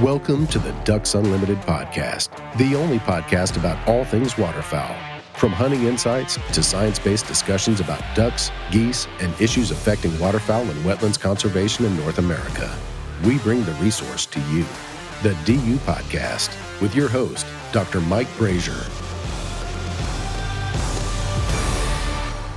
Welcome to the Ducks Unlimited podcast, the only podcast about all things waterfowl. From hunting insights to science based discussions about ducks, geese, and issues affecting waterfowl and wetlands conservation in North America, we bring the resource to you. The DU Podcast with your host, Dr. Mike Brasher.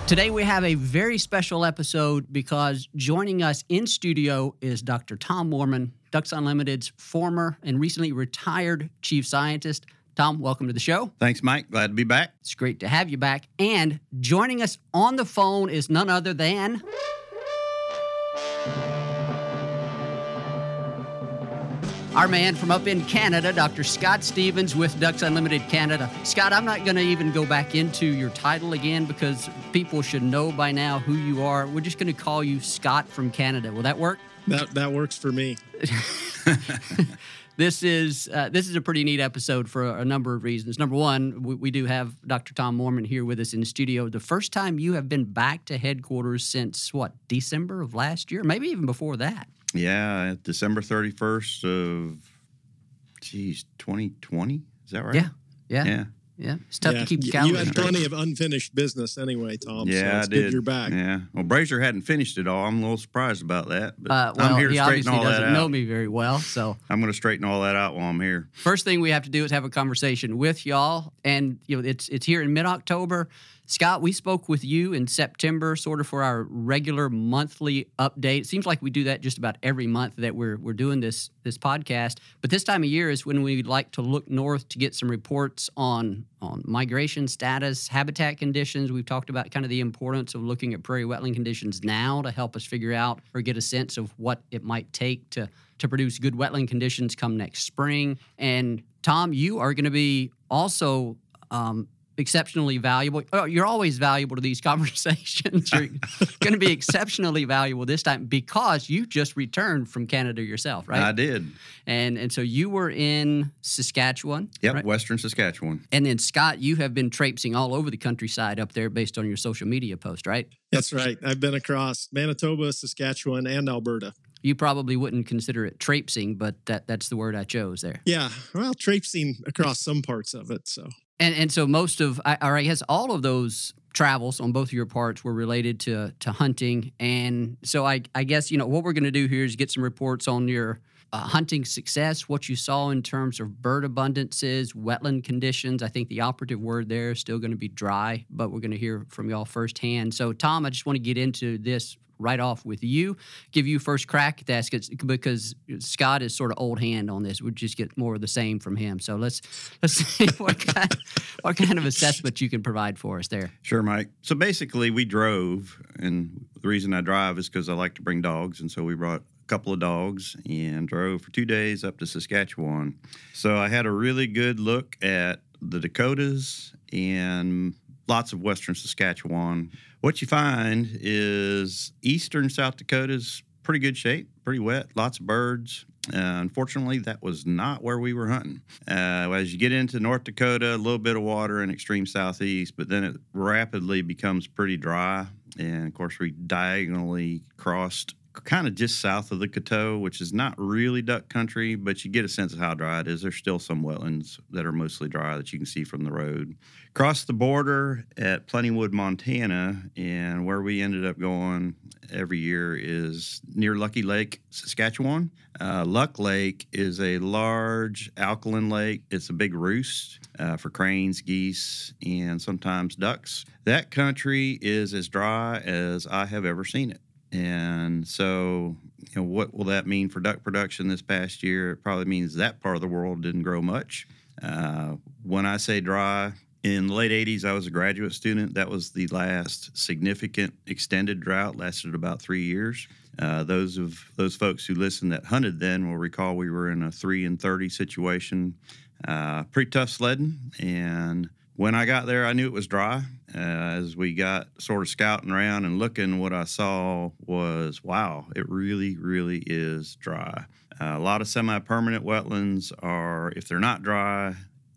Today we have a very special episode because joining us in studio is Dr. Tom Moorman, Ducks Unlimited's former and recently retired chief scientist. Tom, welcome to the show. Thanks, Mike. Glad to be back. It's great to have you back. And joining us on the phone is none other than. Our man from up in Canada, Dr. Scott Stephens with Ducks Unlimited Canada. Scott, I'm not going to even go back into your title again because people should know by now who you are. We're just going to call you Scott from Canada. Will that work? That that works for me. this is uh, this is a pretty neat episode for a number of reasons. Number one, we, we, do have Dr. Tom Moorman here with us in the studio. The first time you have been back to headquarters since what December of last year, maybe even before that. Yeah, December thirty first of, geez, twenty twenty. Is that right? Yeah, yeah, yeah. Yeah, it's tough yeah. to keep the calendar. You had plenty of unfinished business anyway, Tom. Yeah, so it's I did. Good you're back. Yeah. Well, Brasher hadn't finished it all. I'm a little surprised about that. But uh, well, I'm here to he straighten obviously all doesn't that out. know me very well, so I'm going to straighten all that out while I'm here. First thing we have to do is have a conversation with y'all, and you know it's it's here in mid October. Scott, we spoke with you in September, sort of for our regular monthly update. It seems like we do that just about every month that we're we're doing this this podcast. But this time of year is when we like to look north to get some reports on on migration status, habitat conditions. We've talked about kind of the importance of looking at prairie wetland conditions now to help us figure out or get a sense of what it might take to to produce good wetland conditions come next spring. And Tom, you are going to be also um, exceptionally valuable. Oh, you're always valuable to these conversations. You're going to be exceptionally valuable this time because you just returned from Canada yourself, right? I did. And and so you were in Saskatchewan. Yep, right? Western Saskatchewan. And then Scott, you have been traipsing all over the countryside up there based on your social media post, right? That's right. I've been across Manitoba, Saskatchewan, and Alberta. You probably wouldn't consider it traipsing, but that that's the word I chose there. Yeah, well, traipsing across some parts of it. So and and so most of, or I guess all of those travels on both of your parts were related to to hunting, and so I I guess you know what we're going to do here is get some reports on your uh, hunting success, what you saw in terms of bird abundances, wetland conditions. I think the operative word there is still going to be dry, but we're going to hear from y'all firsthand. So Tom, I just want to get into this right off with you. Give you first crack at that because Scott is sort of old hand on this. We just get more of the same from him. So let's let's see what kind what kind of assessment you can provide for us there. Sure, Mike. So basically, we drove, and the reason I drive is because I like to bring dogs, and so we brought a couple of dogs and drove for two days up to Saskatchewan. So I had a really good look at the Dakotas and lots of western Saskatchewan. What you find is eastern South Dakota's pretty good shape, pretty wet, lots of birds. Uh, unfortunately, that was not where we were hunting. Uh, as you get into North Dakota, a little bit of water in extreme southeast, but then it rapidly becomes pretty dry. And of course, we diagonally crossed kind of just south of the Coteau, which is not really duck country, but you get a sense of how dry it is. There's still some wetlands that are mostly dry that you can see from the road. Cross the border at Plentywood, Montana, and where we ended up going every year is near Lucky Lake, Saskatchewan. Uh, Luck Lake is a large alkaline lake. It's a big roost uh, for cranes, geese, and sometimes ducks. That country is as dry as I have ever seen it. And so, you know, what will that mean for duck production this past year? It probably means that part of the world didn't grow much. Uh, when I say dry, in the late 80s, I was a graduate student. That was the last significant extended drought, lasted about three years. Uh, those of those folks who listened that hunted then will recall we were in a three and thirty situation, uh, pretty tough sledding. And when I got there, I knew it was dry. Uh, as we got sort of scouting around and looking, what I saw was wow, it really, really is dry. Uh, a lot of semi-permanent wetlands are, if they're not dry,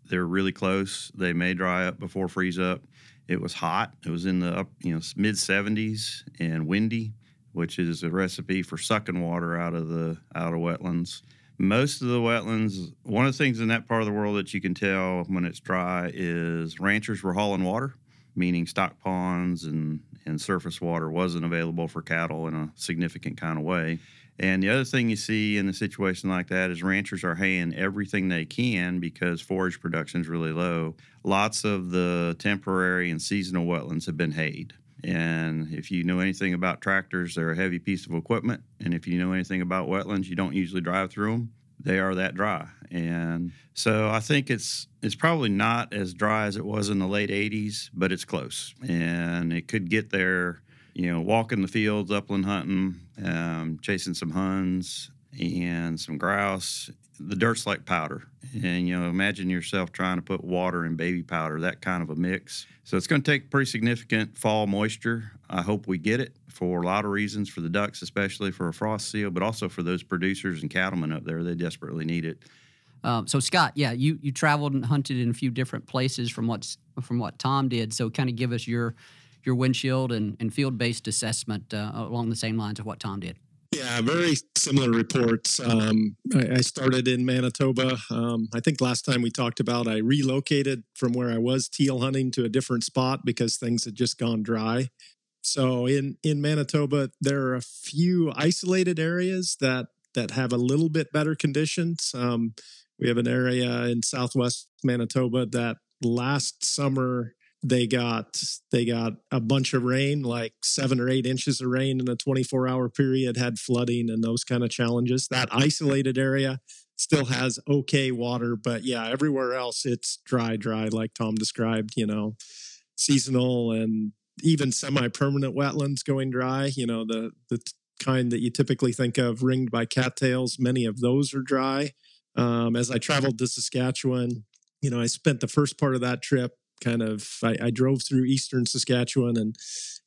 they're really close. They may dry up before freeze up. It was hot. It was in the up, you know, mid 70s and windy, which is a recipe for sucking water out of the out of wetlands. Most of the wetlands, one of the things in that part of the world that you can tell when it's dry is ranchers were hauling water, meaning stock ponds and, and surface water wasn't available for cattle in a significant kind of way. And the other thing you see in a situation like that is ranchers are haying everything they can because forage production is really low. Lots of the temporary and seasonal wetlands have been hayed. And if you know anything about tractors, they're a heavy piece of equipment. And if you know anything about wetlands, you don't usually drive through them. They are that dry. And so I think it's it's probably not as dry as it was in the late 80s, but it's close. And it could get there you know, walking the fields, upland hunting, um, chasing some huns and some grouse. The dirt's like powder. And, you know, imagine yourself trying to put water in baby powder, that kind of a mix. So it's going to take pretty significant fall moisture. I hope we get it for a lot of reasons for the ducks, especially for a frost seal, but also for those producers and cattlemen up there. They desperately need it. Um, so Scott, yeah, you you traveled and hunted in a few different places from what's from what Tom did. So kind of give us your your windshield and, and field based assessment uh, along the same lines of what Tom did. Yeah, very similar reports. Um, I, I, started in Manitoba. Um, I think last time we talked about I relocated from where I was teal hunting to a different spot because things had just gone dry. So in in Manitoba, there are a few isolated areas that that have a little bit better conditions. Um, we have an area in southwest Manitoba that last summer they got they got a bunch of rain like seven or eight inches of rain in a 24 hour period had flooding and those kind of challenges. That isolated area still has okay water but yeah everywhere else it's dry dry like tom described you know seasonal and even semi-permanent wetlands going dry you know the the kind that you typically think of ringed by cattails many of those are dry. Um, as i traveled to saskatchewan you know i spent the first part of that trip kind of I, I, drove through eastern Saskatchewan and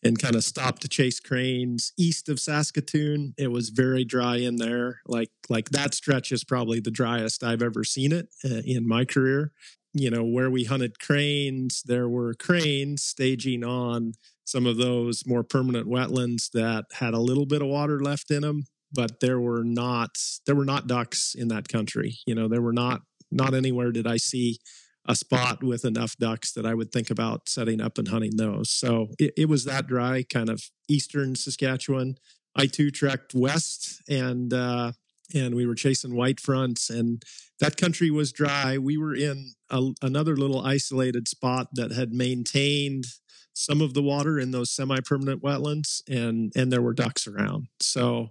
and kind of stopped to chase cranes east of Saskatoon. It was very dry in there. Like like that stretch is probably the driest I've ever seen it uh, in my career. You know, where we hunted cranes, there were cranes staging on some of those more permanent wetlands that had a little bit of water left in them, but there were not there were not ducks in that country. You know, there were not not anywhere did I see a spot with enough ducks that I would think about setting up and hunting those. So it, it was that dry, kind of eastern Saskatchewan. I too trekked west and uh, and we were chasing white fronts, and that country was dry. We were in a, another little isolated spot that had maintained some of the water in those semi-permanent wetlands, and and there were ducks around. So,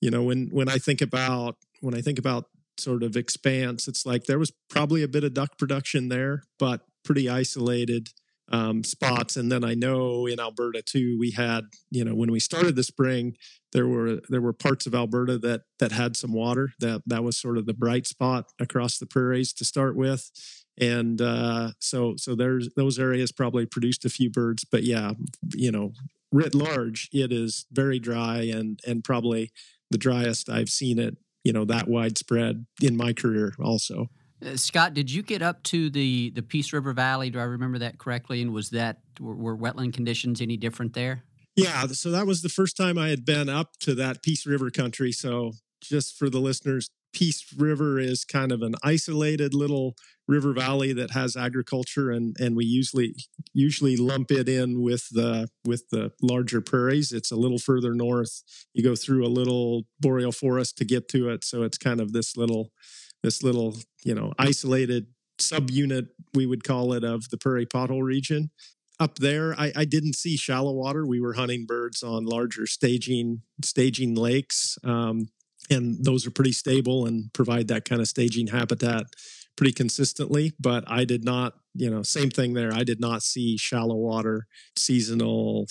you know, when when I think about when I think about sort of expanse. It's like there was probably a bit of duck production there, but pretty isolated um, spots. And then I know in Alberta too, we had you know when we started the spring, there were there were parts of Alberta that that had some water. That that was sort of the bright spot across the prairies to start with. And uh, so so there's those areas probably produced a few birds, but yeah, you know, writ large, it is very dry and and probably the driest I've seen it you know that widespread in my career also. Uh, Scott, did you get up to the the Peace River Valley? Do I remember that correctly? And was that were, were wetland conditions any different there? Yeah, so that was the first time I had been up to that Peace River country. So just for the listeners, Peace River is kind of an isolated little river valley that has agriculture, and and we usually usually lump it in with the with the larger prairies. It's a little further north. You go through a little boreal forest to get to it, so it's kind of this little this little you know isolated subunit we would call it of the prairie pothole region up there I, I, didn't see shallow water we were hunting birds on larger staging staging lakes um, and those are pretty stable and provide that kind of staging habitat pretty consistently but i did not you know same thing there i did not see shallow water seasonal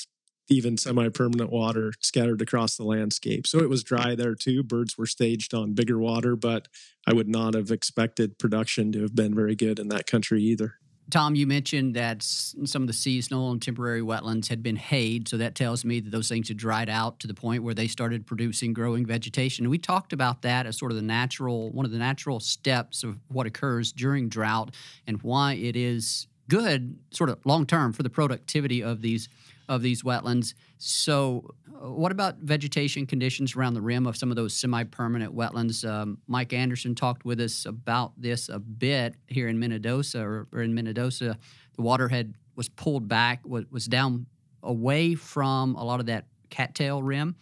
even semi-permanent water scattered across the landscape. So it was dry there too. Birds were staged on bigger water, but I would not have expected production to have been very good in that country either. Tom, you mentioned that some of the seasonal and temporary wetlands had been hayed, so that tells me that those things had dried out to the point where they started producing growing vegetation. We talked about that as sort of the natural, one of the natural steps of what occurs during drought and why it is good, sort of long term, for the productivity of these of these wetlands. So, what about vegetation conditions around the rim of some of those semi-permanent wetlands? Um, Mike Anderson talked with us about this a bit here in Minnedosa, or, or in Minnedosa, the water had was pulled back, was, was down away from a lot of that cattail rim.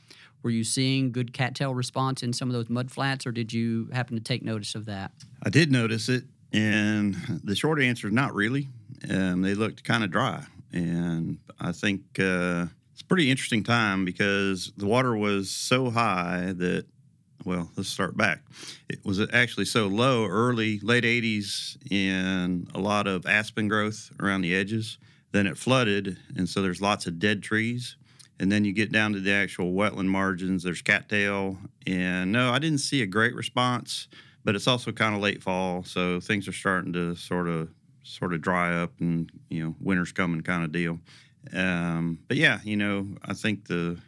Were you seeing good cattail response in some of those mud flats, or did you happen to take notice of that? I did notice it, and the short answer is not really. Um, they looked kind of dry and I think uh, it's a pretty interesting time because the water was so high that, well, let's start back. It was actually so low early, late 80s, in a lot of aspen growth around the edges. Then it flooded, and so there's lots of dead trees. And then you get down to the actual wetland margins, there's cattail. And no, I didn't see a great response, but it's also kind of late fall, so things are starting to sort of sort of dry up and you know winter's coming kind of deal. Um, but yeah, you know I think the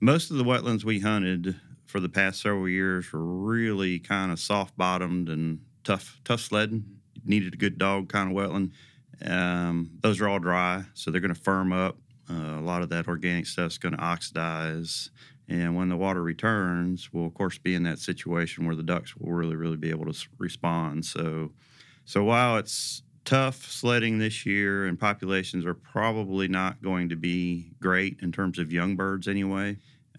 most of the wetlands we hunted for the past several years were really kind of soft bottomed and tough tough sledding. Needed a good dog kind of wetland. Um, those are all dry, so they're going to firm up. Uh, a lot of that organic stuff is going to oxidize. And when the water returns, we'll of course be in that situation where the ducks will really, really be able to respond. So, so while it's tough sledding this year, and populations are probably not going to be great in terms of young birds anyway.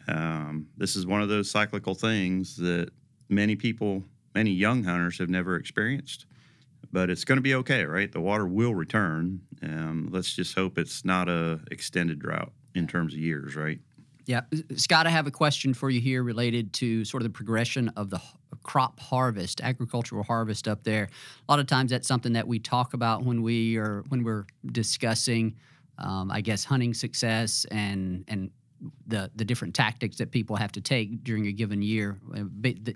Um, this is one of those cyclical things that many people, many young hunters have never experienced. But it's going to be okay, right? The water will return. Um, let's just hope it's not a extended drought in terms of years, right? Yeah, Scott, I have a question for you here related to sort of the progression of the crop harvest, agricultural harvest up there. A lot of times that's something that we talk about when we are when we're discussing, um, I guess, hunting success and and the the different tactics that people have to take during a given year. Uh,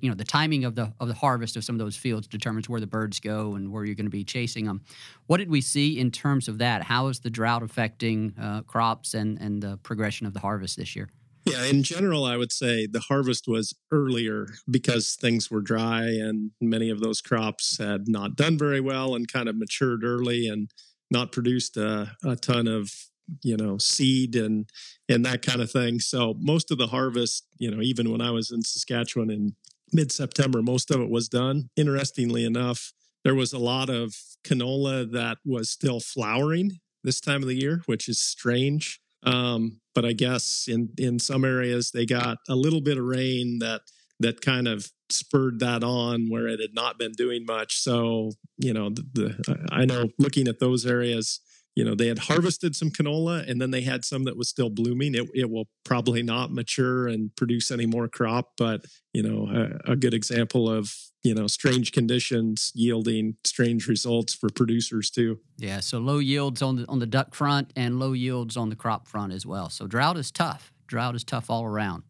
you know, the timing of the of the harvest of some of those fields determines where the birds go and where you're going to be chasing them. What did we see in terms of that? How is the drought affecting uh, crops and and the progression of the harvest this year? Yeah, in general, I would say the harvest was earlier because things were dry and many of those crops had not done very well and kind of matured early and not produced a, a ton of you know seed and and that kind of thing. So most of the harvest, you know, even when I was in Saskatchewan in mid September, most of it was done. Interestingly enough, there was a lot of canola that was still flowering this time of the year, which is strange. Um, but I guess in in some areas they got a little bit of rain that that kind of spurred that on where it had not been doing much. So you know, the, the I know looking at those areas, you know, they had harvested some canola and then they had some that was still blooming. It it will probably not mature and produce any more crop, but you know, a, a good example of you know strange conditions yielding strange results for producers too. Yeah, so low yields on the on the duck front and low yields on the crop front as well. So drought is tough. Drought is tough all around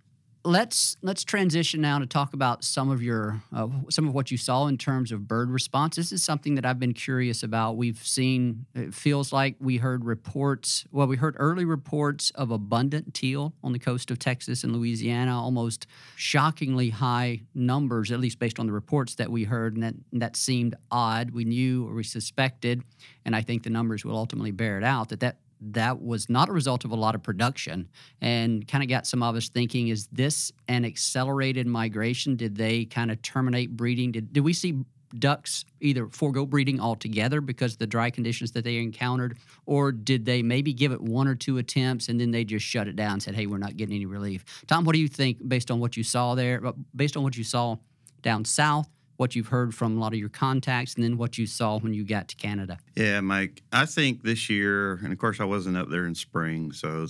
let's let's transition now to talk about some of your uh, some of what you saw in terms of bird response. This is something that I've been curious about. We've seen it feels like we heard reports. Well, we heard early reports of abundant teal on the coast of Texas and Louisiana, almost shockingly high numbers, at least based on the reports that we heard, and that that seemed odd. We knew or we suspected, and I think the numbers will ultimately bear it out that that that was not a result of a lot of production. And kind of got some of us thinking is this an accelerated migration? Did they kind of terminate breeding? Did, did we see ducks either forego breeding altogether because of the dry conditions that they encountered? Or did they maybe give it one or two attempts and then they just shut it down and said hey we're not getting any relief. Tom what do you think based on what you saw there uh, based on what you saw down south what you've heard from a lot of your contacts and then what you saw when you got to Canada. Yeah, Mike, I think this year, and of course I wasn't up there in spring, so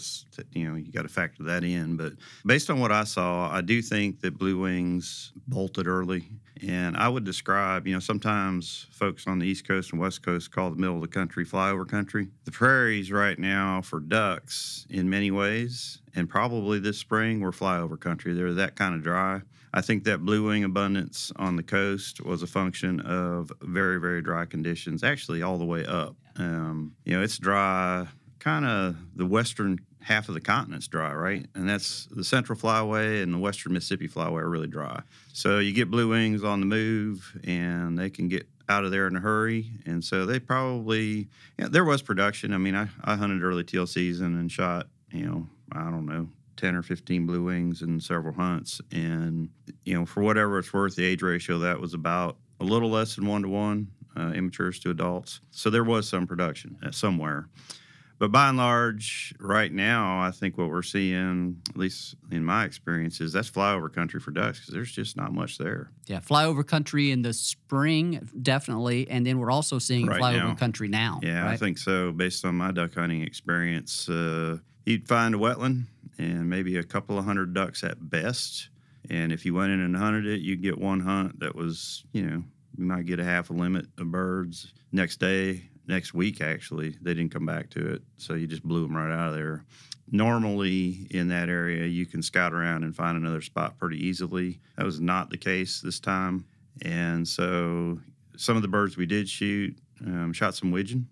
you know, you got to factor that in, but based on what I saw, I do think that Blue Wings bolted early And I would describe, you know, sometimes folks on the East Coast and West Coast call the middle of the country flyover country. The prairies right now for ducks, in many ways, and probably this spring, were flyover country. They're that kind of dry. I think that blue wing abundance on the coast was a function of very, very dry conditions, actually, all the way up. Um, you know, it's dry, kind of the western half of the continent's dry, right? And that's the Central Flyway and the Western Mississippi Flyway are really dry. So you get blue wings on the move, and they can get out of there in a hurry. And so they probably, yeah, there was production. I mean, I, I hunted early teal season and shot, you know, I don't know, 10 or 15 blue wings in several hunts. And, you know, for whatever it's worth, the age ratio that was about a little less than one to one, uh, immatures to adults. So there was some production somewhere. But by and large, right now, I think what we're seeing, at least in my experience, is that's flyover country for ducks because there's just not much there. Yeah, flyover country in the spring, definitely. And then we're also seeing Right flyover now. country now. Yeah, I think so. Based on my duck hunting experience, uh, you'd find a wetland and maybe a couple of hundred ducks at best. And if you went in and hunted it, you'd get one hunt that was, you know, you might get a half a limit of birds. Next day, next week, actually, they didn't come back to it. So you just blew them right out of there. Normally, in that area, you can scout around and find another spot pretty easily. That was not the case this time. And so some of the birds we did shoot, um, shot some widgeon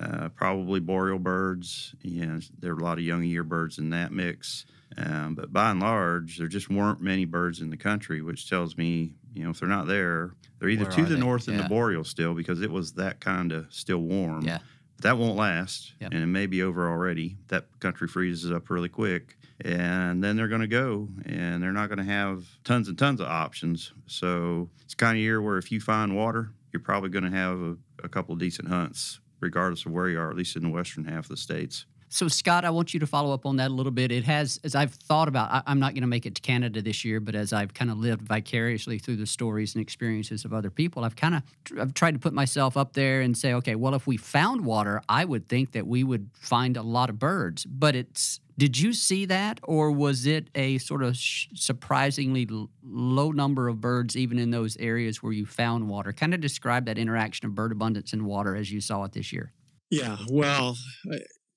uh, probably boreal birds. And there are a lot of young year birds in that mix. Um, but by and large, there just weren't many birds in the country, which tells me, you know, if they're not there, they're either Where to the they? north in Yeah. the boreal still because it was that kind of still warm. Yeah. But that won't last, Yep. and it may be over already. That country freezes up really quick, and then they're going to go, and they're not going to have tons and tons of options. So it's kind of year where if you find water, you're probably going to have a, a couple of decent hunts, regardless of where you are, at least in the western half of the states. So, Scott, I want you to follow up on that a little bit. It has, as I've thought about, I, I'm not going to make it to Canada this year, but as I've kind of lived vicariously through the stories and experiences of other people, I've kind of I've tried to put myself up there and say, okay, well, if we found water, I would think that we would find a lot of birds. But it's, did you see that, or was it a sort of sh- surprisingly l- low number of birds, even in those areas where you found water? Kind of describe that interaction of bird abundance and water as you saw it this year. Yeah, well,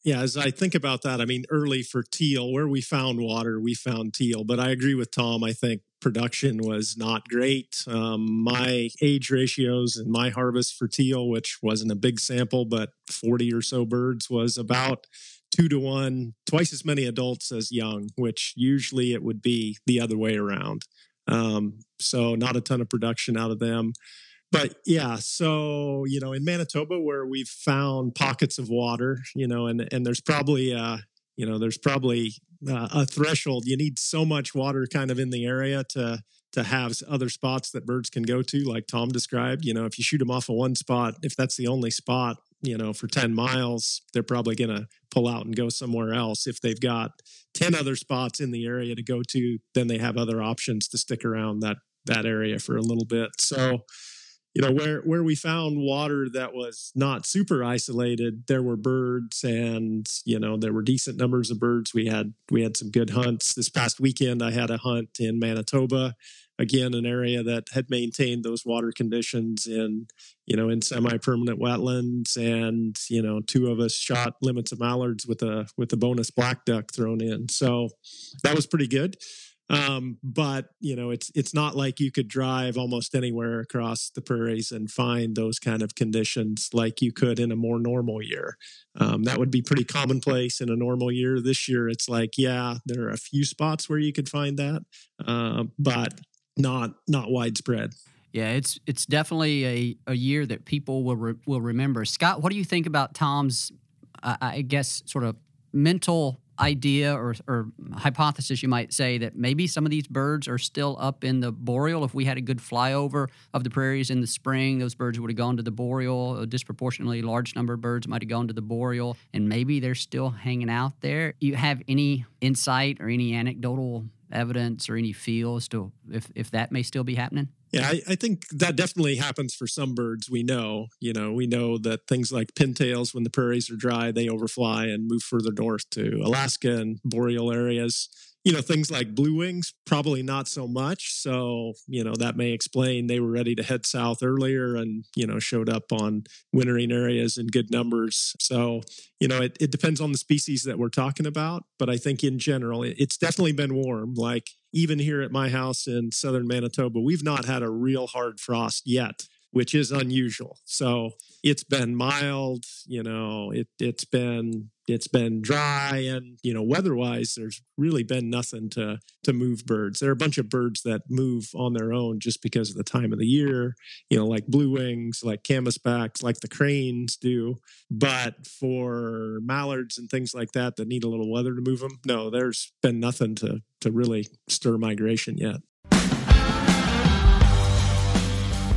yeah, as I think about that, I mean, early for teal, where we found water, we found teal. But I agree with Tom. I think production was not great. Um, my age ratios and my harvest for teal, which wasn't a big sample, but 40 or so birds, was about two to one, twice as many adults as young, which usually it would be the other way around. Um, so not a ton of production out of them but yeah so you know in manitoba where we've found pockets of water you know and and there's probably uh you know there's probably uh, a threshold. You need so much water kind of in the area to to have other spots that birds can go to like tom described. You know if you shoot them off of one spot if that's the only spot you know for 10 miles they're probably going to pull out and go somewhere else. If they've got 10 other spots in the area to go to then they have other options to stick around that that area for a little bit. So you know where where we found water that was not super isolated there were birds and you know there were decent numbers of birds. We had we had some good hunts. This past weekend i had a hunt in manitoba again an area that had maintained those water conditions in you know in semi-permanent wetlands. And you know two of us shot limits of mallards with a with a bonus black duck thrown in. So that was pretty good um, but you know it's it's not like you could drive almost anywhere across the prairies and find those kind of conditions like you could in a more normal year. Um, that would be pretty commonplace in a normal year. This year it's like yeah there are a few spots where you could find that uh, but not not widespread. Yeah, it's it's definitely a, a year that people will re, will remember. Scott, what do you think about Tom's, uh, I guess, sort of mental idea or, or hypothesis, you might say, that maybe some of these birds are still up in the boreal? If we had a good flyover of the prairies in the spring, those birds would have gone to the boreal. A disproportionately large number of birds might have gone to the boreal, and maybe they're still hanging out there. You have any insight or any anecdotal evidence or any feel as to if, if that may still be happening? Yeah, I, I think that definitely happens for some birds. We know, you know, we know that things like pintails, when the prairies are dry, they overfly and move further north to Alaska and boreal areas. You know, things like blue wings, probably not so much. So, you know, that may explain they were ready to head south earlier and, you know, showed up on wintering areas in good numbers. So, you know, it, it depends on the species that we're talking about. But I think in general, it, it's definitely been warm. Like even here at my house in southern Manitoba, we've not had a real hard frost yet which is unusual. So it's been mild, you know, it it's been it's been dry and you know weather-wise there's really been nothing to to move birds. There are a bunch of birds that move on their own just because of the time of the year, you know, like blue wings, like canvasbacks, like the cranes do. But for mallards and things like that that need a little weather to move them, no, there's been nothing to to really stir migration yet.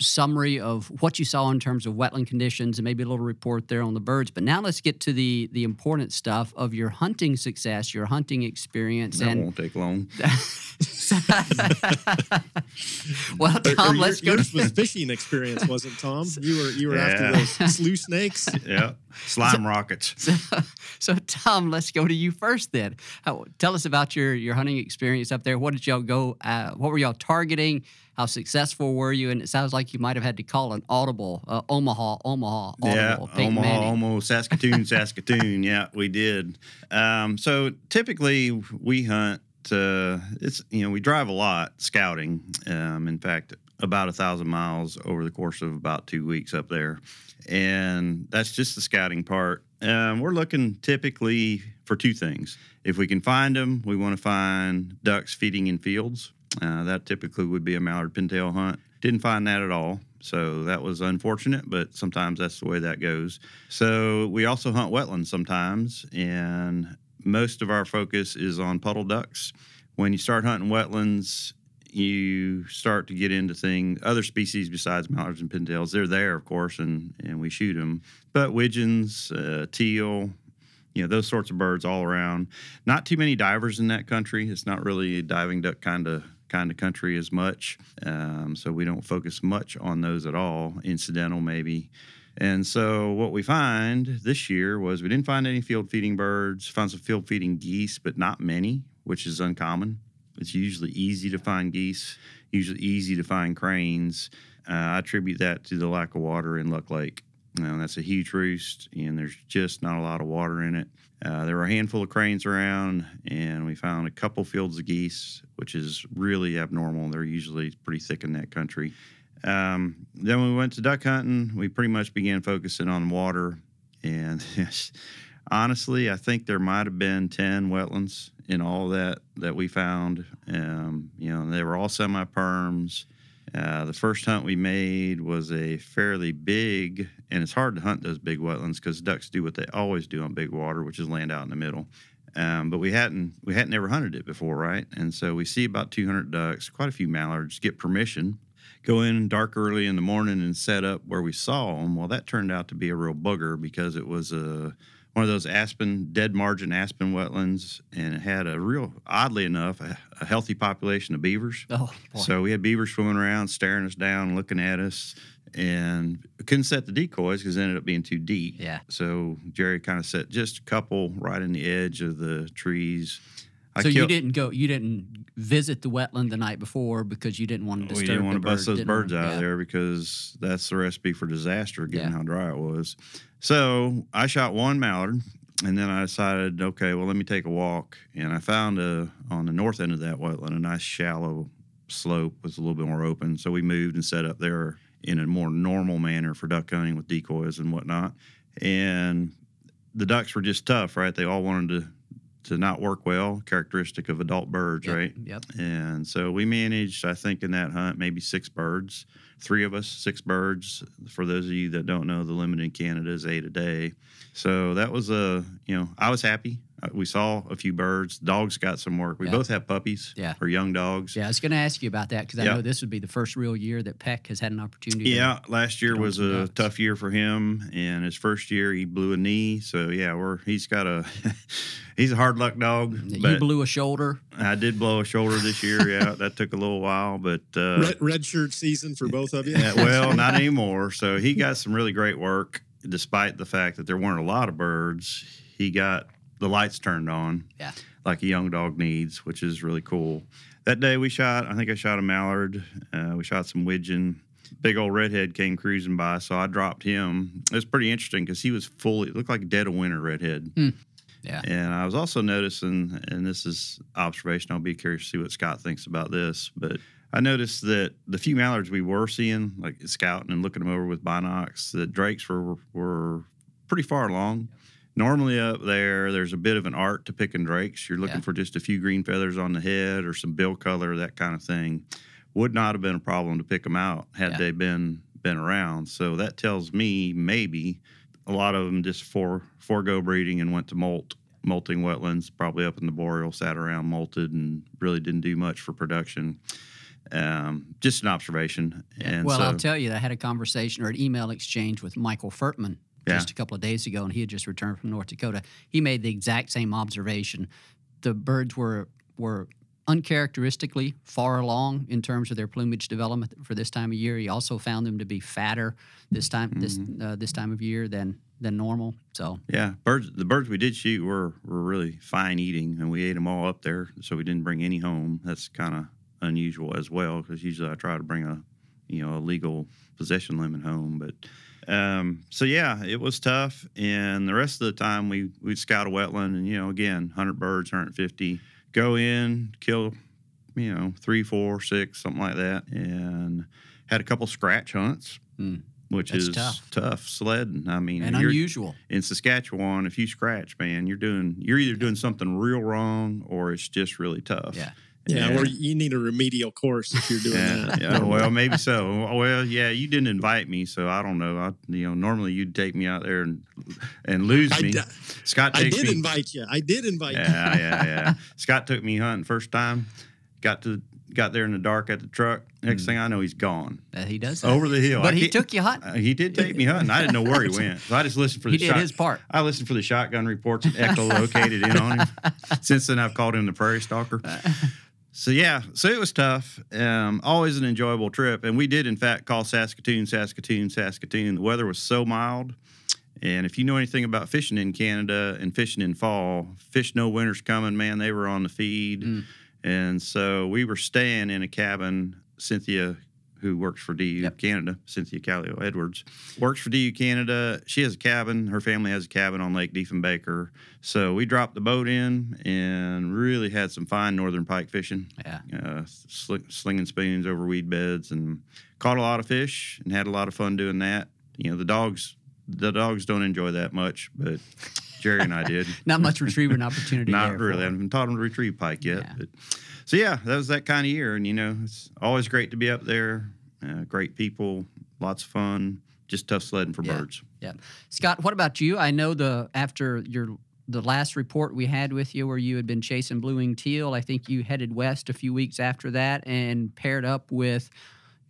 summary of what you saw in terms of wetland conditions and maybe a little report there on the birds. But now let's get to the the important stuff of your hunting success, your hunting experience. That and won't take long. well, Tom, Or let's your, go. yours was fishing experience, wasn't Tom? You were you were Yeah. after those slew snakes. yeah, slime rockets. So, so, Tom, let's go to you first. Then, How, tell us about your your hunting experience up there. What did y'all go? Uh, what were y'all targeting? How successful were you? And it sounds like you might have had to call an audible, uh, Omaha, Omaha, audible, Yeah, Omaha, Manning. Omaha, Saskatoon, Saskatoon. Yeah, we did. Um, so typically we hunt. Uh, it's you know we drive a lot scouting. Um, in fact, about a thousand miles over the course of about two weeks up there, and that's just the scouting part. Um, we're looking typically for two things. If we can find them, we want to find ducks feeding in fields. Uh, that typically would be a mallard pintail hunt. Didn't find that at all. So that was unfortunate, but sometimes that's the way that goes. So we also hunt wetlands sometimes, and most of our focus is on puddle ducks. When you start hunting wetlands, you start to get into things, other species besides mallards and pintails. They're there, of course, and, and we shoot them. But widgeons, uh, teal, you know, those sorts of birds all around. Not too many divers in that country. It's not really a diving duck kind of kind of country as much. Um, so we don't focus much on those at all. Incidental maybe. And so what we find this year was we didn't find any field feeding birds. Found some field feeding geese, but not many, which is uncommon. It's usually easy to find geese. Usually easy to find cranes. Uh, I attribute that to the lack of water in Luck Lake. Know, that's a huge roost, and there's just not a lot of water in it. Uh, there were a handful of cranes around, and we found a couple fields of geese, which is really abnormal. They're usually pretty thick in that country. Um, then we went to duck hunting, we pretty much began focusing on water. And honestly, I think there might have been 10 wetlands in all that that we found. Um, you know, they were all semi perms. Uh, the first hunt we made was a fairly big, and it's hard to hunt those big wetlands because ducks do what they always do on big water, which is land out in the middle. Um, but we hadn't we hadn't never hunted it before, right? And so we see about 200 ducks, quite a few mallards. Get permission, go in dark early in the morning and set up where we saw them. Well, that turned out to be a real booger because it was a one of those aspen dead margin aspen wetlands, and it had a real oddly enough a, a healthy population of beavers. Oh, boy. So we had beavers swimming around, staring us down, looking at us, and couldn't set the decoys because it ended up being too deep. Yeah. So Jerry kind of set just a couple right in the edge of the trees. I so you killed- didn't go. You didn't visit the wetland the night before because you didn't want to disturb. we didn't want to the bust bird, those didn't birds want- out yeah. there because that's the recipe for disaster, given Yeah. how dry it was. So I shot one mallard, and then I decided, okay, well, let me take a walk, and I found a on the north end of that wetland a nice shallow slope was a little bit more open. So we moved and set up there in a more normal manner for duck hunting with decoys and whatnot. And the ducks were just tough, right? They all wanted to to not work well, characteristic of adult birds, Yep, right? Yep. And so we managed, I think, in that hunt, maybe six birds. Three of us, six birds. For those of you that don't know, the limit in Canada is eight a day. So that was a, you know, I was happy. Uh, We saw a few birds. Dogs got some work. We Yeah. both have puppies Yeah. or young dogs. Yeah, I was going to ask you about that because I Yeah. know this would be the first real year that Peck has had an opportunity. to- Yeah, last year Get was a ducks. tough year for him, and his first year he blew a knee. So yeah, we're he's got a he's a hard luck dog. you blew a shoulder. I did blow a shoulder this year. Yeah, that took a little while, but uh, red, red shirt season for both of you. yeah, well, not anymore. So he got some really great work, despite the fact that there weren't a lot of birds. He got the lights turned on, Yeah. like a young dog needs, which is really cool. That day we shot, I think I shot a mallard. Uh, we shot some widgeon. Big old redhead came cruising by, so I dropped him. It was pretty interesting because he was fully, looked like dead of winter redhead. Yeah. And I was also noticing, and this is observation. I'll be curious to see what Scott thinks about this, but I noticed that the few mallards we were seeing, like scouting and looking them over with binocs, the drakes were were pretty far along. Normally up there, there's a bit of an art to picking drakes. You're looking Yeah. for just a few green feathers on the head or some bill color, that kind of thing. Would not have been a problem to pick them out had Yeah. they been been around. So that tells me maybe a lot of them just for forego breeding and went to molt molting wetlands probably up in the boreal sat around molted and really didn't do much for production um, just an observation and well, so I'll tell you, I had a conversation or an email exchange with Michael Furtman Yeah. just a couple of days ago, and he had just returned from North Dakota. He made the exact same observation. The birds were were uncharacteristically far along in terms of their plumage development for this time of year. He also found them to be fatter this time this Mm-hmm. uh, this time of year than than normal. So yeah birds the birds we did shoot were were really fine eating and we ate them all up there so we didn't bring any home that's kind of unusual as well because usually i try to bring a you know a legal possession limit home but um, so yeah, it was tough, and the rest of the time we we'd scout a wetland, and you know, again, hundred birds, hundred fifty, go in, kill, you know, three, four, six, something like that, and had a couple scratch hunts, Hmm. which That's is tough. tough sledding. I mean, and unusual. in Saskatchewan, if you scratch, man, you're doing you're either doing something real wrong or it's just really tough. Yeah. Yeah, And- or you need a remedial course if you're doing yeah, that. yeah, well, maybe so. Well, yeah, you didn't invite me, so I don't know. I, you know, normally you'd take me out there and and lose I me. d- Scott I did me. invite you. I did invite you. yeah, yeah, yeah. Scott took me hunting first time. Got to got there in the dark at the truck. Next thing I know, he's gone That he does that. over the hill. but I he took you hunting. uh, he did take me hunting. I didn't know where he went, so I just listened for the He did shot. his part. I listened for the shotgun reports and echolocated in on him. Since then, I've called him the prairie stalker. So yeah, so it was tough. Um, always an enjoyable trip, and we did in fact call Saskatoon, Saskatoon, Saskatoon. The weather was so mild, and if you know anything about fishing in Canada and fishing in fall, fish know winter's coming. Man, they were on the feed, Mm. and so we were staying in a cabin. Cynthia, who works for DU Yep. Canada, Cynthia Callio Edwards, works for DU Canada. She has a cabin. Her family has a cabin on Lake Diefenbaker. So we dropped the boat in and really had some fine northern pike fishing Yeah. uh, sling, slinging spoons over weed beds and caught a lot of fish and had a lot of fun doing that. You know, the dogs, the dogs don't enjoy that much, but Jerry and I did. Not much retrieving opportunity Not really. I haven't taught them to retrieve pike yet. Yeah. But, so yeah, that was that kind of year, and you know, it's always great to be up there. Uh, great people, lots of fun. Just tough sledding for Yeah. birds. Yeah. Scott, what about you? I know the after your the last report we had with you where you had been chasing blue winged teal, I think you headed west a few weeks after that and paired up with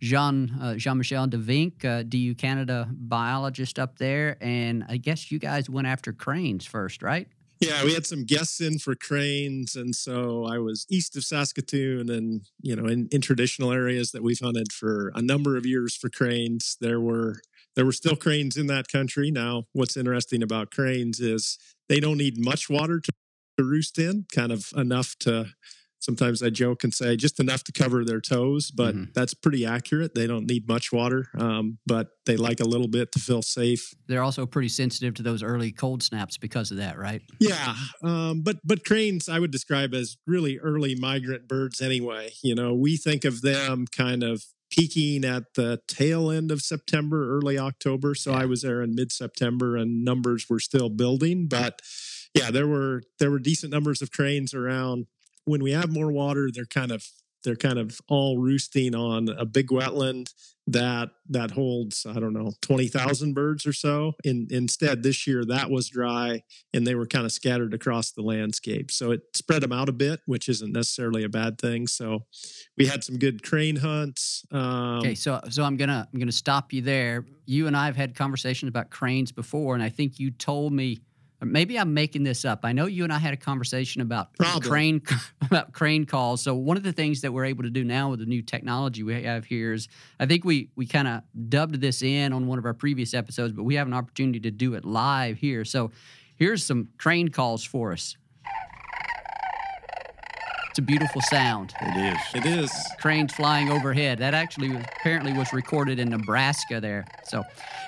Jean uh, Jean Michel De Vink, uh, DU Canada biologist up there, and I guess you guys went after cranes first, right? Yeah, we had some guests in for cranes, and so I was east of Saskatoon, and you know, in, in traditional areas that we've hunted for a number of years for cranes. There were there were still cranes in that country. Now, what's interesting about cranes is they don't need much water to, to roost in, kind of enough to. Sometimes I joke and say just enough to cover their toes, but Mhm. that's pretty accurate. They don't need much water, um, but they like a little bit to feel safe. They're also pretty sensitive to those early cold snaps because of that, right? Yeah, um, but but cranes I would describe as really early migrant birds anyway. You know, we think of them kind of peaking at the tail end of September, early October. So Yeah. I was there in mid September, and numbers were still building. But yeah, there were there were decent numbers of cranes around. When we have more water, they're kind of they're kind of all roosting on a big wetland that that holds I don't know twenty thousand birds or so. In, instead, this year that was dry, and they were kind of scattered across the landscape. So it spread them out a bit, which isn't necessarily a bad thing. So we had some good crane hunts. Um, okay, so so I'm gonna I'm gonna stop you there. You and I have had conversations about cranes before, and I think you told me maybe I'm making this up. I know you and I had a conversation about Probably. crane about crane calls. So one of the things that we're able to do now with the new technology we have here is I think we we kind of dubbed this in on one of our previous episodes, but we have an opportunity to do it live here. So here's some crane calls for us. It's a beautiful sound. It is. It is. Cranes flying overhead. That actually was, apparently was recorded in Nebraska there. So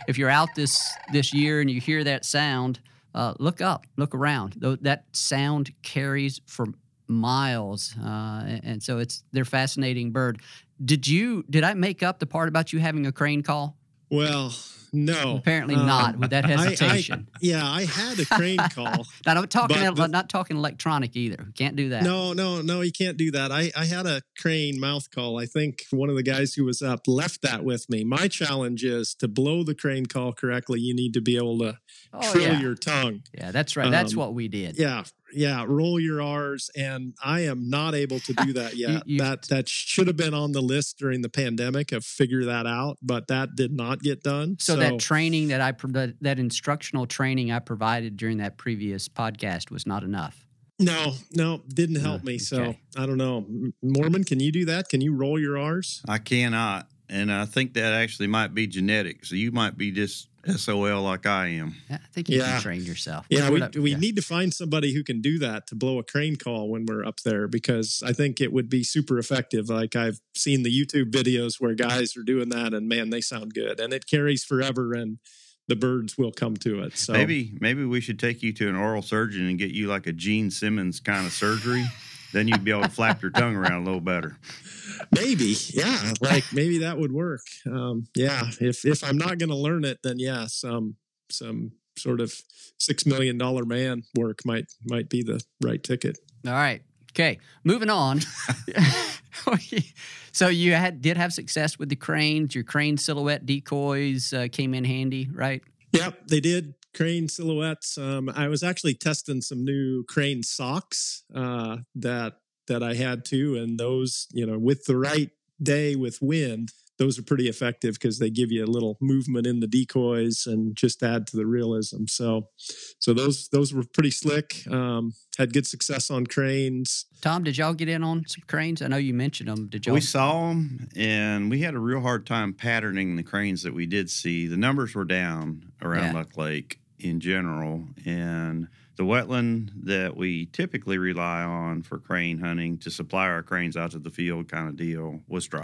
if you're out this this year and you hear that sound, uh, look up, look around. That sound carries for miles, uh, and so it's they're fascinating bird. Did you did I make up the part about you having a crane call? Well, no. Apparently um, not. With that hesitation. I, I, yeah, I had a crane call. not I'm talking. Not talking electronic either. Can't do that. No, no, no. You can't do that. I I had a crane mouth call. I think one of the guys who was up left that with me. My challenge is to blow the crane call correctly. You need to be able to oh, trill yeah. your tongue. Yeah, that's right. That's um, what we did. Yeah, yeah, roll your R's, and I am not able to do that yet. you, you, that that should have been on the list during the pandemic of figure that out, but that did not get done. So, so that training that I that, that instructional training I provided during that previous podcast was not enough. No, no, didn't help me. So I don't know. Moorman, can you do that? Can you roll your R's? I cannot, and I think that actually might be genetic. So you might be just SOL like I am. I think you yeah. can train yourself. Yeah, we, we yeah. need to find somebody who can do that to blow a crane call when we're up there because I think it would be super effective. Like I've seen the YouTube videos where guys are doing that and man, they sound good and it carries forever and the birds will come to it. So maybe maybe we should take you to an oral surgeon and get you like a Gene Simmons kind of surgery. Then you'd be able to flap your tongue around a little better. Maybe, yeah, like maybe that would work. Um, yeah, if if I'm not going to learn it, then yeah, some some sort of six million dollar man work might might be the right ticket. All right. Okay, moving on. so you had did have success with the cranes. Your crane silhouette decoys uh, came in handy, right? Yep, they did. Crane silhouettes. Um, I was actually testing some new crane socks uh, that that I had too, and those, you know, with the right day with wind, those are pretty effective because they give you a little movement in the decoys and just add to the realism. So, so those those were pretty slick. Um, had good success on cranes. Tom, did y'all get in on some cranes? I know you mentioned them. Did y'all? We saw them, and we had a real hard time patterning the cranes that we did see. The numbers were down around yeah. Luck Lake in general, and the wetland that we typically rely on for crane hunting to supply our cranes out to the field kind of deal was dry.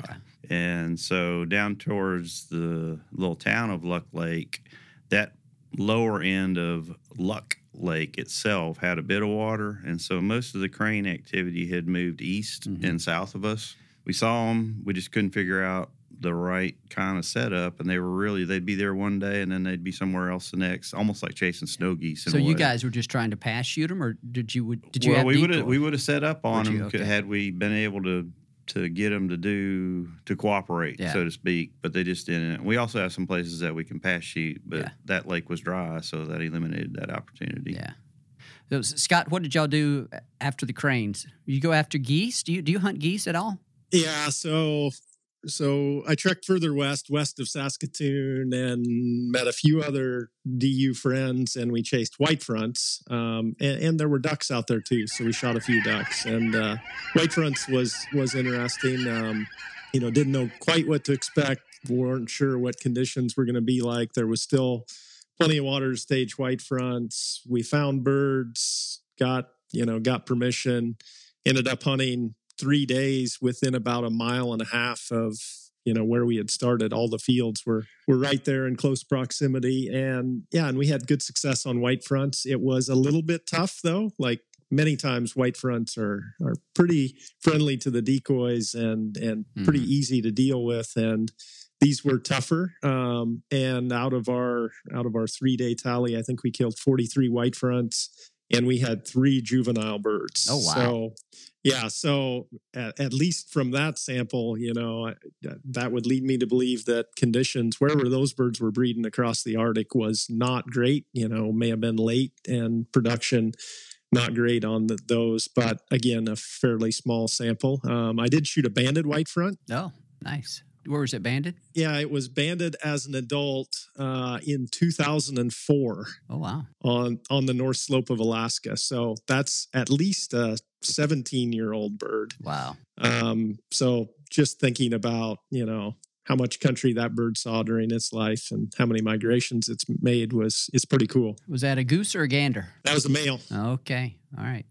And so down towards the little town of Luck Lake, that lower end of Luck Lake itself had a bit of water. And so most of the crane activity had moved east mm-hmm. and south of us. We saw them, we just couldn't figure out the right kind of setup, and they were really they'd be there one day and then they'd be somewhere else the next, almost like chasing snow geese. So you way. guys were just trying to pass shoot them, or did you did you? Well, we would have we would have set up on them okay. had we been able to to get them to do to cooperate, yeah. so to speak. But they just didn't. We also have some places that we can pass shoot, but yeah. that lake was dry, so that eliminated that opportunity. Yeah. So Scott, what did y'all do after the cranes? You go after geese? Do you do you hunt geese at all? Yeah, so so I trekked further west, west of Saskatoon, and met a few other DU friends, and we chased white fronts. Um, and, and, there were ducks out there too, so we shot a few ducks. And uh, white fronts was was interesting. Um, you know, didn't know quite what to expect. weren't sure what conditions were going to be like. There was still plenty of water to stage white fronts. We found birds, got you know, got permission. Ended up hunting three days within about a mile and a half of you know where we had started. All the fields were were right there in close proximity and yeah and we had good success on white fronts. It was a little bit tough though. Like many times white fronts are are pretty friendly to the decoys and and mm-hmm. pretty easy to deal with and these were tougher um, and out of our out of our three day tally i think we killed 43 white fronts and we had three juvenile birds. Oh, wow. So yeah, so at, at least from that sample, you know, that would lead me to believe that conditions wherever those birds were breeding across the Arctic was not great. You know, may have been late and production not great on the, those, but again, a fairly small sample. Um, I did shoot a banded white front. Oh, nice. Where was it banded? Yeah, it was banded as an adult uh, in 2004 Oh, wow. on on the north slope of Alaska. So that's at least a 17 year old bird. Wow. Um, so just thinking about you know how much country that bird saw during its life and how many migrations it's made was is pretty cool. Was that a goose or a gander? That was a male. Okay. All right.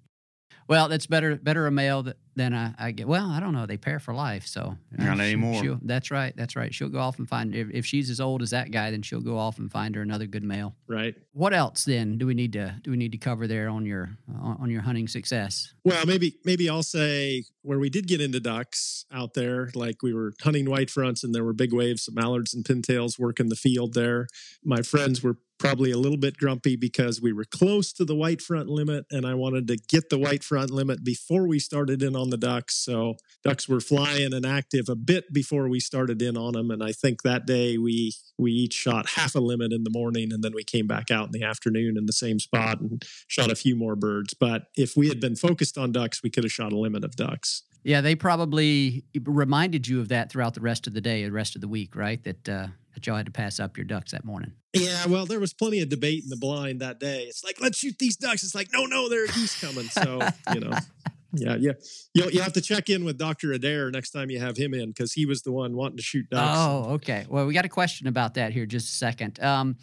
Well, that's better better a male th- than I, I get. Well, I don't know. They pair for life, so Not she- anymore. she'll- That's right. That's right. She'll go off and find if, if she's as old as that guy, then she'll go off and find her another good male. Right. What else then do we need to do we need to cover there on your on, on your hunting success? Well, maybe maybe I'll say where we did get into ducks out there, like we were hunting white fronts and there were big waves of mallards and pintails working the field there. My friends were probably a little bit grumpy because we were close to the white front limit and I wanted to get the white front limit before we started in on the ducks. So ducks were flying and active a bit before we started in on them and I think that day we we each shot half a limit in the morning and then we came back out in the afternoon in the same spot and shot a few more birds. But if we had been focused on ducks, we could have shot a limit of ducks. Yeah, they probably reminded you of that throughout the rest of the day, the rest of the week, right? That uh, that y'all had to pass up your ducks that morning. Yeah, well, there was plenty of debate in the blind that day. It's like, let's shoot these ducks. It's like, no, no, there are geese coming. So, you know, yeah, yeah. You'll, you have to check in with Dr. Adair next time you have him in because he was the one wanting to shoot ducks. Oh, okay. Well, we got a question about that here just a second. Um,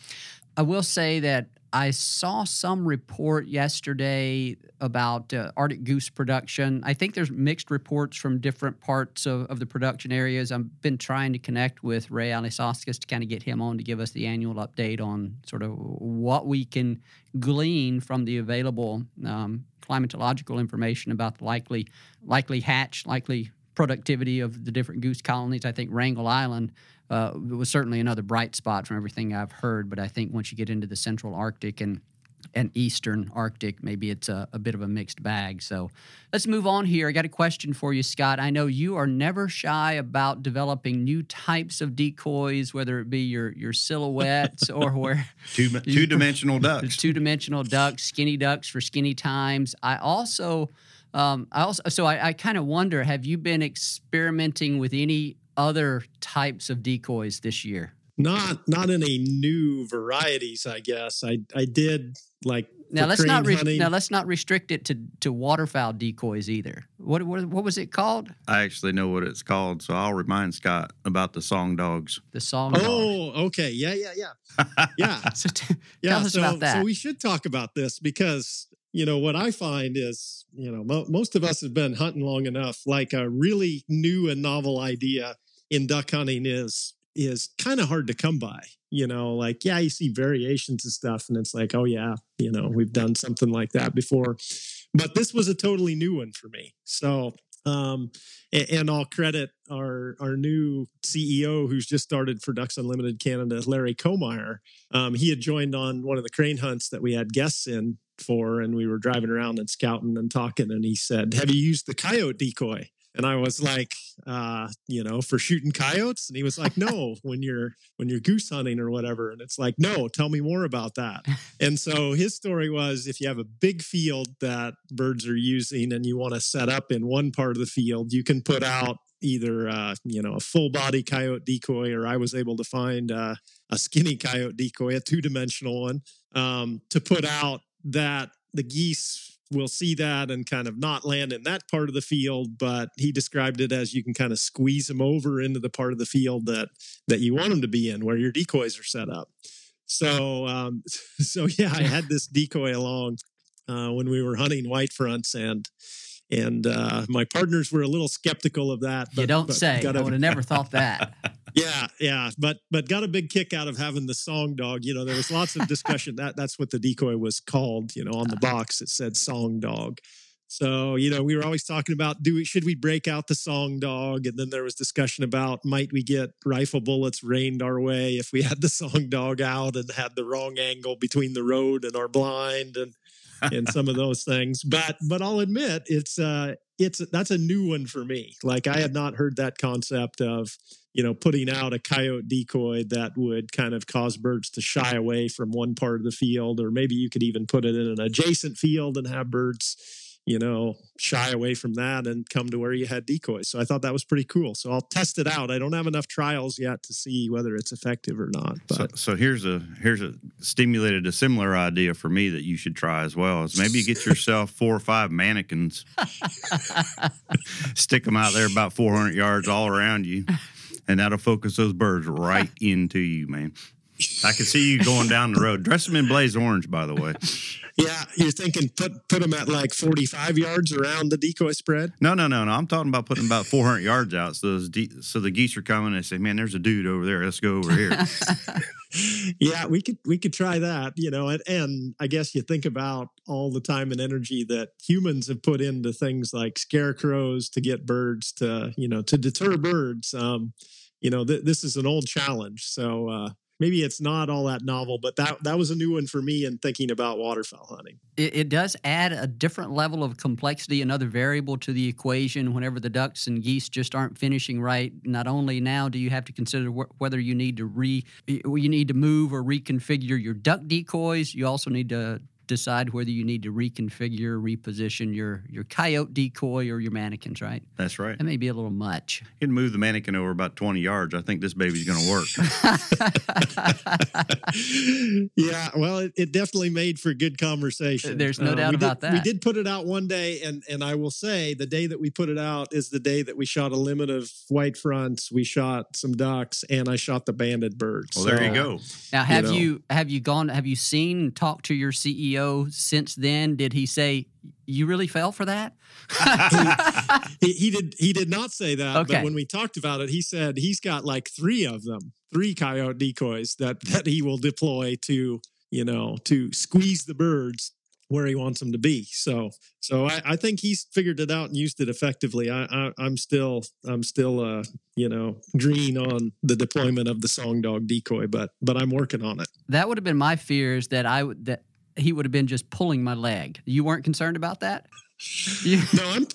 I will say that I saw some report yesterday about uh, Arctic goose production. I think there's mixed reports from different parts of, of the production areas. I've been trying to connect with Ray Alisauskas to kind of get him on to give us the annual update on sort of what we can glean from the available um, climatological information about the likely likely hatch, likely productivity of the different goose colonies. I think Wrangel Island uh, was certainly another bright spot from everything I've heard. But I think once you get into the central Arctic and and eastern Arctic, maybe it's a, a bit of a mixed bag. So let's move on here. I got a question for you, Scott. I know you are never shy about developing new types of decoys, whether it be your your silhouettes or where Two two dimensional ducks. two dimensional ducks, skinny ducks for skinny times. I also, um, I also, so I, I kind of wonder: Have you been experimenting with any other types of decoys this year? Not not any new varieties, I guess. I I did like Now for let's not re- now let's not restrict it to to waterfowl decoys either. What what, what was it called? I actually know what it's called, so I'll remind Scott about the song dogs. The song. dog. Oh, okay. Yeah, yeah, yeah. Yeah. So t- yeah, Tell us so, about that. So we should talk about this because you know what I find is you know mo- most of us have been hunting long enough. Like a really new and novel idea in duck hunting is is kind of hard to come by. You know, like yeah, you see variations and stuff, and it's like oh yeah, you know we've done something like that before, but this was a totally new one for me. So. Um, and, and I'll credit our our new CEO who's just started for Ducks Unlimited Canada, Larry Kaumeyer, um, he had joined on one of the crane hunts that we had guests in for, and we were driving around and scouting and talking. And he said, "Have you used the coyote decoy?" And I was like, uh, "You know, for shooting coyotes." And he was like, "No, when you're when you're goose hunting or whatever." And it's like, "No, tell me more about that." and so his story was, if you have a big field that birds are using and you want to set up in one part of the field, you can put out either uh, you know a full body coyote decoy, or I was able to find uh, a skinny coyote decoy, a two dimensional one, um, to put out that the geese will see that and kind of not land in that part of the field. But he described it as you can kind of squeeze them over into the part of the field that that you want them to be in, where your decoys are set up. So um, so yeah, I had this decoy along uh, when we were hunting white fronts and. And uh, my partners were a little skeptical of that. you don't but say. I would have never thought that. yeah, yeah, but but got a big kick out of having the song dog. You know, there was lots of discussion. that that's what the decoy was called. You know, on the box it said song dog. So you know, we were always talking about do we should we break out the song dog, and then there was discussion about might we get rifle bullets rained our way if we had the song dog out and had the wrong angle between the road and our blind and and some of those things. But but I'll admit it's uh it's that's a new one for me. Like I had not heard that concept of you know putting out a coyote decoy that would kind of cause birds to shy away from one part of the field, or maybe you could even put it in an adjacent field and have birds you know, shy away from that and come to where you had decoys. So I thought that was pretty cool. So I'll test it out. I don't have enough trials yet to see whether it's effective or not. But so, so here's a here's a stimulated a similar idea for me that you should try as well. Is maybe get yourself four or five mannequins, stick them out there about 400 yards all around you, and that'll focus those birds right into you, man. I can see you going down the road. Dress them in blaze orange, by the way. Yeah, you're thinking put put them at like 45 yards around the decoy spread. No, no, no, no. I'm talking about putting about 400 yards out. So those de- so the geese are coming. and They say, "Man, there's a dude over there. Let's go over here." yeah, we could we could try that. You know, and, and I guess you think about all the time and energy that humans have put into things like scarecrows to get birds to you know to deter birds. Um, you know, th- this is an old challenge. So uh, maybe it's not all that novel, but that that was a new one for me in thinking about waterfowl hunting. It, it, does add a different level of complexity, another variable to the equation. Whenever the ducks and geese just aren't finishing right, not only now do you have to consider wh- whether you need to re you need to move or reconfigure your duck decoys. You also need to decide whether you need to reconfigure, reposition your your coyote decoy or your mannequins, right? That's right. That may be a little much. You can move the mannequin over about 20 yards. I think this baby's going to work. yeah, well, it, it, definitely made for good conversation. There's no uh, doubt about did, that. We did put it out one day, and and I will say the day that we put it out is the day that we shot a limit of white fronts. We shot some ducks, and I shot the banded birds. Well, so, there you go. Now, have you, know, you have you gone? Have you seen talked to your CEO? Since then? Did he say you really fell for that? he, he, did. He did not say that. Okay. But when we talked about it, he said he's got like three of them, three coyote decoys that that he will deploy to you know to squeeze the birds where he wants them to be. So, so I, I think he's figured it out and used it effectively. I, I am still, I'm still, uh, you know, green on the deployment of the song dog decoy, but, but I'm working on it. That would have been my fears that I would that he would have been just pulling my leg. You weren't concerned about that? You, no, I'm.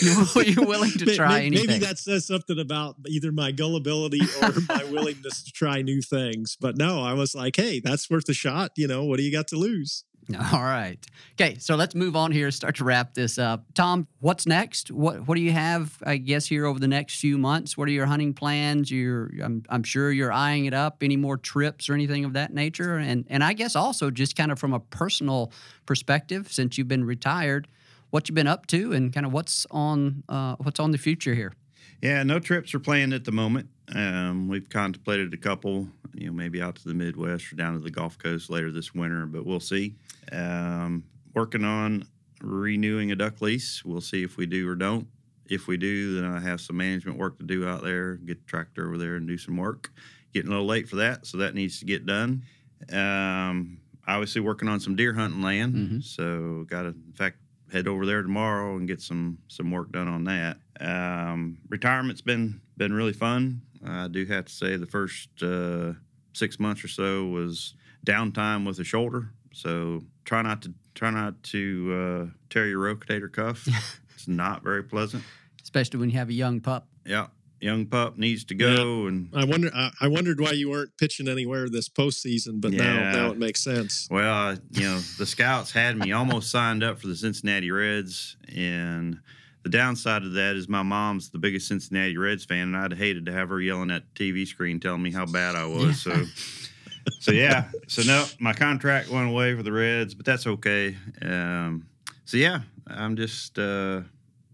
You're, willing to try maybe, anything. Maybe that says something about either my gullibility or my willingness to try new things. But no, I was like, hey, that's worth a shot. You know, what do you got to lose? All right. Okay, so let's move on here. Start to wrap this up. Tom, what's next? What What do you have? I guess here over the next few months. What are your hunting plans? You're, I'm, I'm sure you're eyeing it up. Any more trips or anything of that nature? And and I guess also just kind of from a personal perspective, since you've been retired, what you've been up to, and kind of what's on uh, what's on the future here. Yeah, no trips are planned at the moment. Um, we've contemplated a couple, you know, maybe out to the Midwest or down to the Gulf Coast later this winter, but we'll see. Um, working on renewing a duck lease. We'll see if we do or don't. If we do, then I have some management work to do out there. Get the tractor over there and do some work. Getting a little late for that, so that needs to get done. Um, obviously, working on some deer hunting land. Mm-hmm. So, got to, in fact, head over there tomorrow and get some some work done on that. Um, retirement's been been really fun. I do have to say the first uh, six months or so was downtime with the shoulder. So try not to try not to uh, tear your rotator cuff. it's not very pleasant, especially when you have a young pup. Yeah, young pup needs to go. Yeah. And I wonder, I, I, wondered why you weren't pitching anywhere this postseason, but yeah. now now it makes sense. Well, uh, you know, the scouts had me almost signed up for the Cincinnati Reds, and the downside of that is my mom's the biggest Cincinnati Reds fan, and I'd hated to have her yelling at the TV screen telling me how bad I was. So. so yeah, so no, my contract went away for the Reds, but that's okay. Um, so yeah, I'm just uh,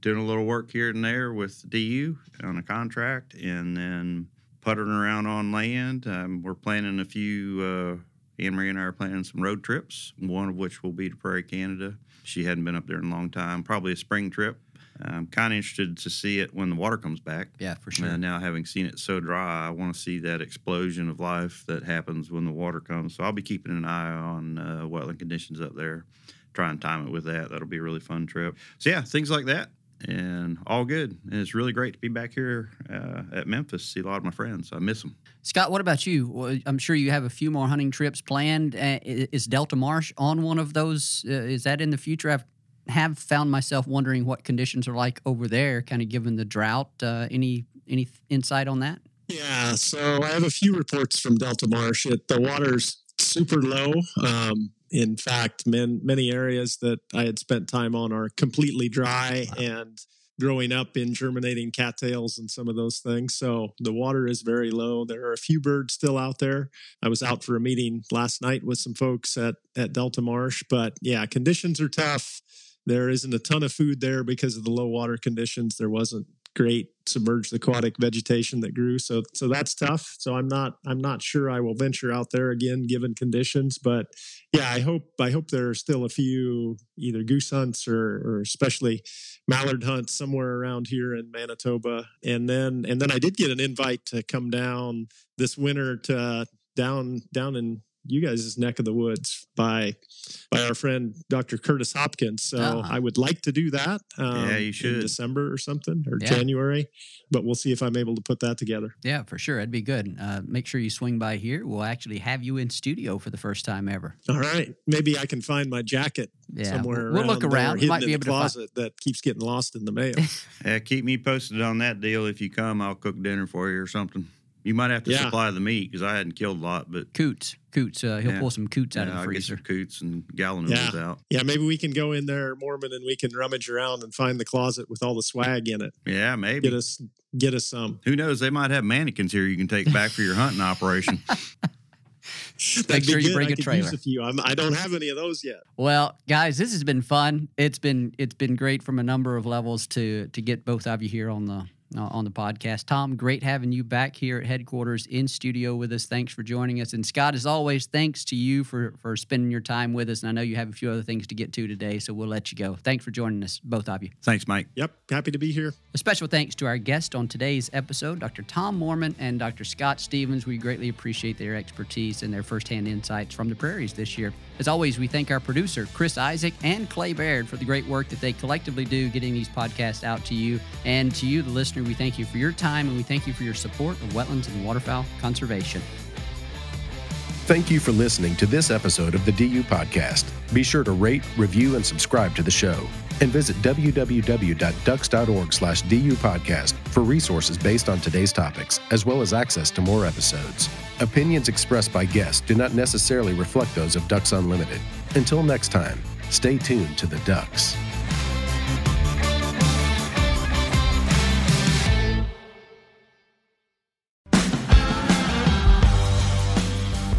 doing a little work here and there with DU on a contract, and then puttering around on land. Um, we're planning a few. Uh, Anne Marie and I are planning some road trips. One of which will be to Prairie, Canada. She hadn't been up there in a long time. Probably a spring trip. I'm kind of interested to see it when the water comes back. Yeah, for sure. And now having seen it so dry, I want to see that explosion of life that happens when the water comes. So I'll be keeping an eye on uh, wetland conditions up there. Try and time it with that. That'll be a really fun trip. So yeah, things like that. And all good. And it's really great to be back here uh, at Memphis. See a lot of my friends. I miss them. Scott, what about you? Well, I'm sure you have a few more hunting trips planned. Uh, is Delta Marsh on one of those? Uh, is that in the future? I've have found myself wondering what conditions are like over there, kind of given the drought. Uh, any any insight on that? Yeah, so I have a few reports from Delta Marsh. It, the water's super low. Um, in fact, man, many areas that I had spent time on are completely dry and growing up in germinating cattails and some of those things. So the water is very low. There are a few birds still out there. I was out for a meeting last night with some folks at, at Delta Marsh, but yeah, conditions are tough. There isn't a ton of food there because of the low water conditions. There wasn't great submerged aquatic vegetation that grew. So so that's tough. So I'm not I'm not sure I will venture out there again given conditions. But yeah, I hope I hope there are still a few either goose hunts or or especially mallard hunts somewhere around here in Manitoba. And then and then I did get an invite to come down this winter to down down in you guys' neck of the woods by by our friend Dr. Curtis Hopkins. So uh-huh. I would like to do that. Um, yeah, you should in December or something or yeah. January, but we'll see if I'm able to put that together. Yeah, for sure, it'd be good. Uh, make sure you swing by here. We'll actually have you in studio for the first time ever. All right, maybe I can find my jacket yeah, somewhere. We'll, look around. You might be able to closet find... that keeps getting lost in the mail. yeah, keep me posted on that deal. If you come, I'll cook dinner for you or something. You might have to yeah. supply the meat because I hadn't killed a lot, but coots, coots. Uh, he'll yeah. pull some coots out yeah, of the freezer. I'll get some coots and gallon noodles yeah. out. Yeah, maybe we can go in there, Moorman, and we can rummage around and find the closet with all the swag in it. Yeah, maybe get us get us some. Who knows? They might have mannequins here you can take back for your hunting operation. Make sure you bring I a trailer. a few. I'm, I do not have any of those yet. Well, guys, this has been fun. It's been it's been great from a number of levels to to get both of you here on the uh, on the podcast. Tom, great having you back here at headquarters in studio with us. Thanks for joining us. And Scott, as always, thanks to you for for spending your time with us. And I know you have a few other things to get to today, so we'll let you go. Thanks for joining us, both of you. Thanks, Mike. Yep, happy to be here. A special thanks to our guest on today's episode, Dr. Tom Moorman and Dr. Scott Stephens. We greatly appreciate their expertise and their firsthand insights from the prairies this year. As always, we thank our producer, Chris Isaac, and Clay Baird for the great work that they collectively do getting these podcasts out to you. And to you, the we thank you for your time and we thank you for your support of wetlands and waterfowl conservation. Thank you for listening to this episode of the DU Podcast. Be sure to rate, review, and subscribe to the show. And visit www.ducks.org slash DU podcast for resources based on today's topics, as well as access to more episodes. Opinions expressed by guests do not necessarily reflect those of Ducks Unlimited. Until next time, stay tuned to the Ducks.